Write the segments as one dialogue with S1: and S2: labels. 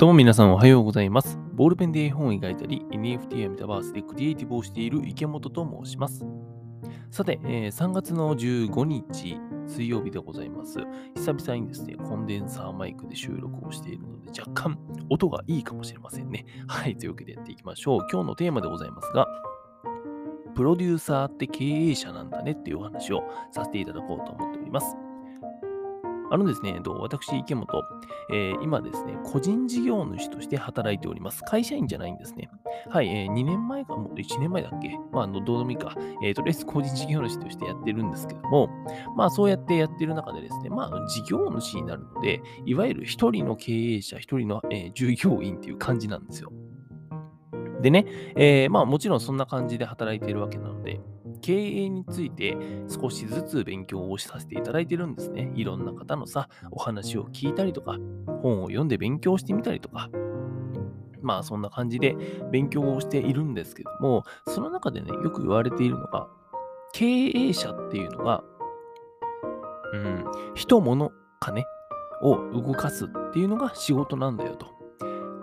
S1: どうも皆さんおはようございます。ボールペンで絵本を描いたり、NFT やメタバースでクリエイティブをしている池本と申します。さて、えー3月の15日水曜日でございます。久々にですね、コンデンサーマイクで収録をしているので、若干音がいいかもしれませんね。はい、というわけでやっていきましょう。今日のテーマでございますが、プロデューサーって経営者なんだねっていうお話をさせていただこうと思っております。あのですね、私、池本、えー今ですね、個人事業主として働いております。会社員じゃないんですね。はい、えー2年前か、もう1年前だっけ？まあ、どうでもいいか。えーとりあえず個人事業主としてやってるんですけども、まあ、そうやってやってる中でですね、まあ、事業主になるので、いわゆる一人の経営者、一人の、えー従業員っていう感じなんですよ。でね、えーまあもちろんそんな感じで働いているわけなので、経営について少しずつ勉強をさせていただいてるんですね。いろんな方のさ、お話を聞いたりとか、本を読んで勉強してみたりとか、まあそんな感じで勉強をしているんですけども、その中でね、よく言われているのが、経営者っていうのが、うん、人、物、金を動かすっていうのが仕事なんだよと。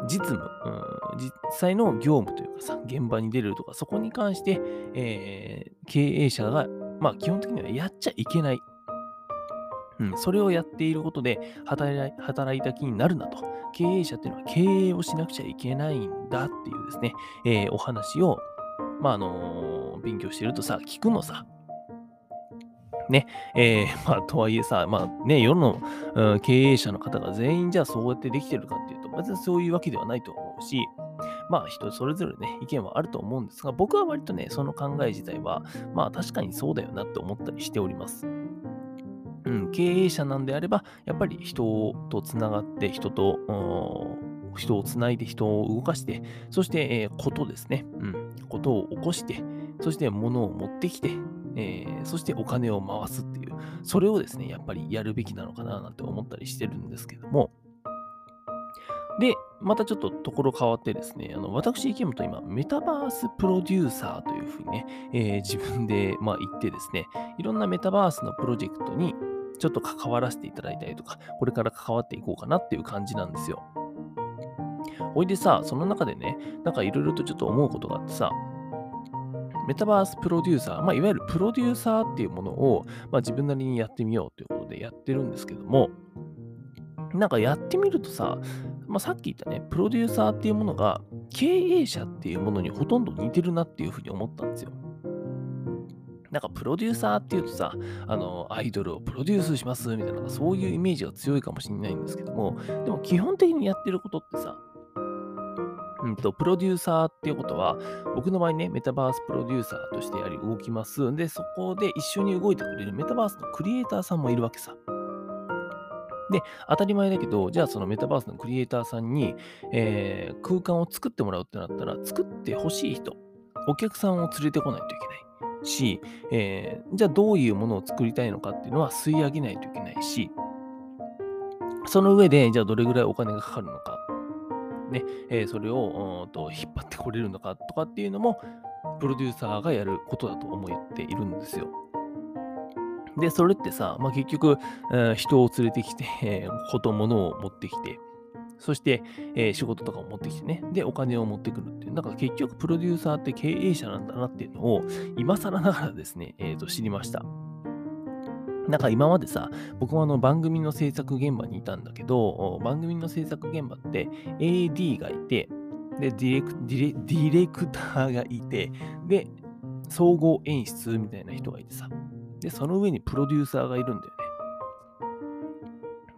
S1: 実務、うん、実際の業務というかさ、現場に出るとか、そこに関して、えー経営者が、まあ基本的にはやっちゃいけない。うん、それをやっていることで働い働いた気になるなと。経営者っていうのは経営をしなくちゃいけないんだっていうですね、えーお話を、まああのー勉強してるとさ、聞くのさ。ね、えーまあ、とはいえさ、まあね、世の、うん経営者の方が全員じゃあそうやってできてるかっていう、別にそういうわけではないと思うし、まあ人それぞれね、意見はあると思うんですが、僕は割とね、その考え自体は、まあ確かにそうだよなって思ったりしております。うん、経営者なんであれば、やっぱり人とつながって、人と、人をつないで人を動かして、そして、えーことですね、うん、ことを起こして、そして物を持ってきて、えーそしてお金を回すっていう、それをですね、やっぱりやるべきなのかななんて思ったりしてるんですけども、で、またちょっとところ変わってですね、あの私、池本今、メタバースプロデューサーというふうにね、えー自分で、まあ、言ってですね、いろんなメタバースのプロジェクトにちょっと関わらせていただいたりとか、これから関わっていこうかなっていう感じなんですよ。ほいでさ、その中でね、なんかいろいろとちょっと思うことがあってさ、メタバースプロデューサー、まあ、いわゆるプロデューサーっていうものを、まあ、自分なりにやってみようということでやってるんですけども、なんかやってみるとさ、まあ、さっき言ったね、プロデューサーっていうものが経営者っていうものにほとんど似てるなっていうふうに思ったんですよ。なんかプロデューサーっていうとさ、あの、アイドルをプロデュースしますみたいな、そういうイメージが強いかもしれないんですけども、でも基本的にやってることってさ、うんと、プロデューサーっていうことは、僕の場合ね、メタバースプロデューサーとしてやはり動きます。で、そこで一緒に動いてくれるメタバースのクリエイターさんもいるわけさ。で、当たり前だけど、じゃあそのメタバースのクリエイターさんに、えー空間を作ってもらうってなったら、作ってほしい人、お客さんを連れてこないといけないし、えーじゃあどういうものを作りたいのかっていうのは吸い上げないといけないし、その上で、じゃあどれぐらいお金がかかるのか、ね、えーそれをうーんと引っ張ってこれるのかとかっていうのも、プロデューサーがやることだと思っているんですよ。で、それってさ、まあ、結局、人を連れてきて、えーこと、物を持ってきて、そして、えー仕事とかを持ってきてね、で、お金を持ってくるっていう、なんか結局、プロデューサーって経営者なんだなっていうのを、今更ながらですね、えーと知りました。なんか今までさ、僕もあの番組の制作現場にいたんだけど、番組の制作現場って AD がいて、で、ディレクディレディレクターがいて、で、総合演出みたいな人がいてさ、で、その上にプロデューサーがいるんだよね。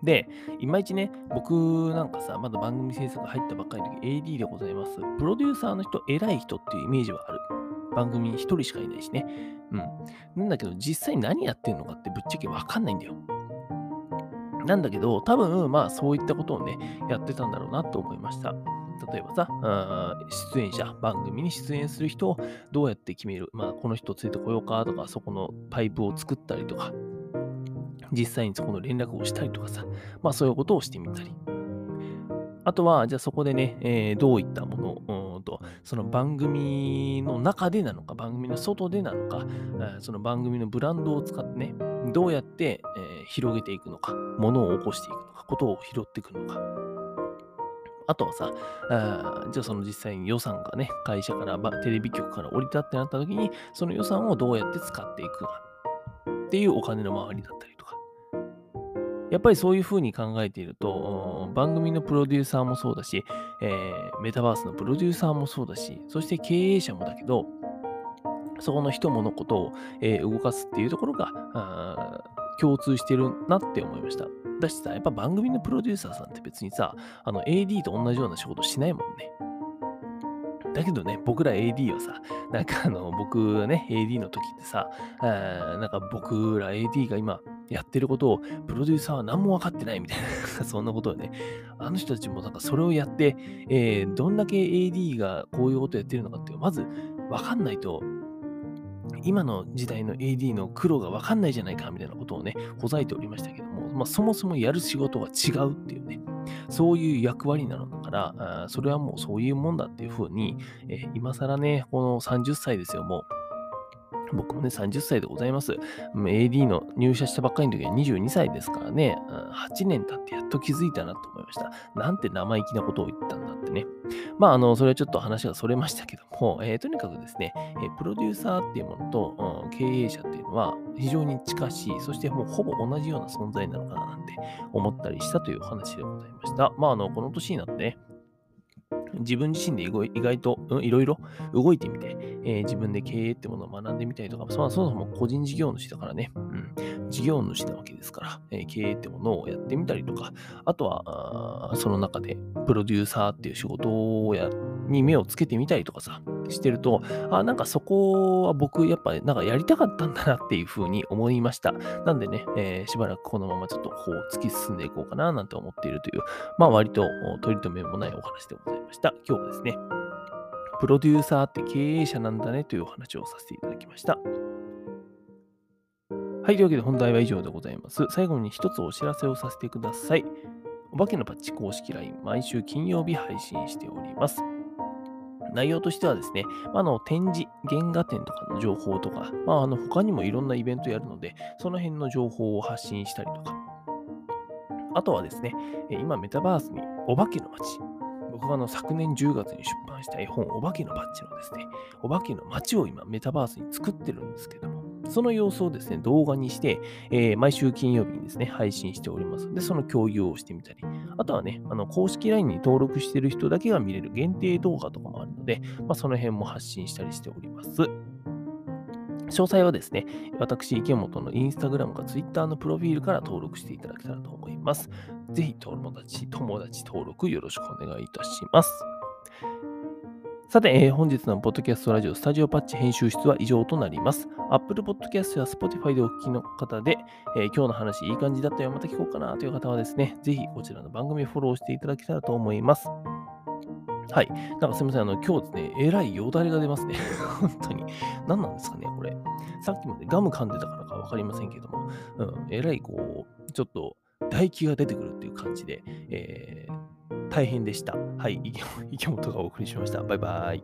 S1: で、いまいちね、僕なんかさ、まだ番組制作入ったばっかりの時 AD でございます。プロデューサーの人、偉い人っていうイメージはある。番組に一人しかいないしね。うん。なんだけど、実際何やってんのかってぶっちゃけわかんないんだよ。なんだけど、多分、まあ、そういったことをね、やってたんだろうなと思いました。例えばさ、出演者、番組に出演する人をどうやって決める、まあ、この人を連れてこようかとか、そこのパイプを作ったりとか、実際にそこの連絡をしたりとかさ、まあ、そういうことをしてみたり。あとは、じゃあそこでね、えーどういったものを、うんと、その番組の中でなのか、番組の外でなのか、えーその番組のブランドを使ってね、どうやって、えー広げていくのか、ものを起こしていくのか、ことを拾っていくのか。あとはさ、あじゃあその実際に予算がね、会社からテレビ局から降りたってなった時に、その予算をどうやって使っていくかっていうお金の回りだったりとか。やっぱりそういうふうに考えていると、番組のプロデューサーもそうだし、えー、メタバースのプロデューサーもそうだし、そして経営者もだけど、そこの人物ことを、えー、動かすっていうところが共通してるなって思いました。だしさ、やっぱ番組のプロデューサーさんって別にさ、あの AD と同じような仕事しないもんね。だけどね、僕ら AD はさ、なんかあの、僕ね、AD の時ってさ、なんか僕ら AD が今やってることを、プロデューサーは何も分かってないみたいな、そんなことをね、あの人たちもなんかそれをやって、えー、どんだけ AD がこういうことやってるのかっていう、まず分かんないと、今の時代の AD の苦労が分かんないじゃないかみたいなことをね、ほざいておりましたけども、まあ、そもそもやる仕事が違うっていうね、そういう役割なのだから、それはもうそういうもんだっていうふうに、えー、今更ね、この30歳ですよ、もう。僕もね、30歳でございます。AD の入社したばっかりの時は22歳ですからね、8年経ってやっと気づいたなと思いました。なんて生意気なことを言ったんだってね。まあ、あの、それはちょっと話がそれましたけども、えー、とにかくですね、えー、プロデューサーっていうものと、うん、経営者っていうのは非常に近しい、そしてもうほぼ同じような存在なのかななんて思ったりしたというお話でございました。まあ、あの、この年になってね、自分自身で意外と、うん、いろいろ動いてみて、えー、自分で経営ってものを学んでみたりとか、そもそも個人事業主だからね、うん、事業主なわけですから、えー、経営ってものをやってみたりとか、あとは、その中でプロデューサーっていう仕事をやに目をつけてみたりとかさ、してると、あ、なんかそこは僕、やっぱなんかやりたかったんだなっていうふうに思いました。なんでね、えー、しばらくこのままちょっとこう突き進んでいこうかななんて思っているという、まあ割と取り留めもないお話でございます。ました。今日はですね、プロデューサーって経営者なんだねというお話をさせていただきました。はい、というわけで本題は以上でございます。最後に一つお知らせをさせてください。お化けのパッチ公式 LINE、毎週金曜日配信しております。内容としてはですね、あの展示、原画展とかの情報とか、まあ、あの他にもいろんなイベントやるので、その辺の情報を発信したりとか、あとはですね、今メタバースにお化けの街、僕があの昨年10月に出版した絵本、お化けのバッジのですね、お化けの街を今メタバースに作ってるんですけども、その様子をですね、動画にして、えー、毎週金曜日にですね、配信しておりますの。で、その共有をしてみたり、あとはね、あの公式 LINE に登録してる人だけが見れる限定動画とかもあるので、まあ、その辺も発信したりしております。詳細はですね、私、池本のインスタグラムかツイッターのプロフィールから登録していただけたらと思います。ぜひ友達、友達登録よろしくお願いいたします。さて、えー、本日のポッドキャストラジオスタジオパッチ編集室は以上となります。Apple Podcast や Spotify でお聞きの方で、えー、今日の話いい感じだったよ、また聞こうかなという方はですね、ぜひこちらの番組フォローしていただけたらと思います。はい。なんかすみません。あの、今日ですね、えらいよだれが出ますね。本当に。何なんですかね、これ。さっきまでガム噛んでたからかわかりませんけども、うん、えらいこう、ちょっと唾液が出てくるっていう感じで、えー大変でした。はい、池本がお送りしました。バイバイ。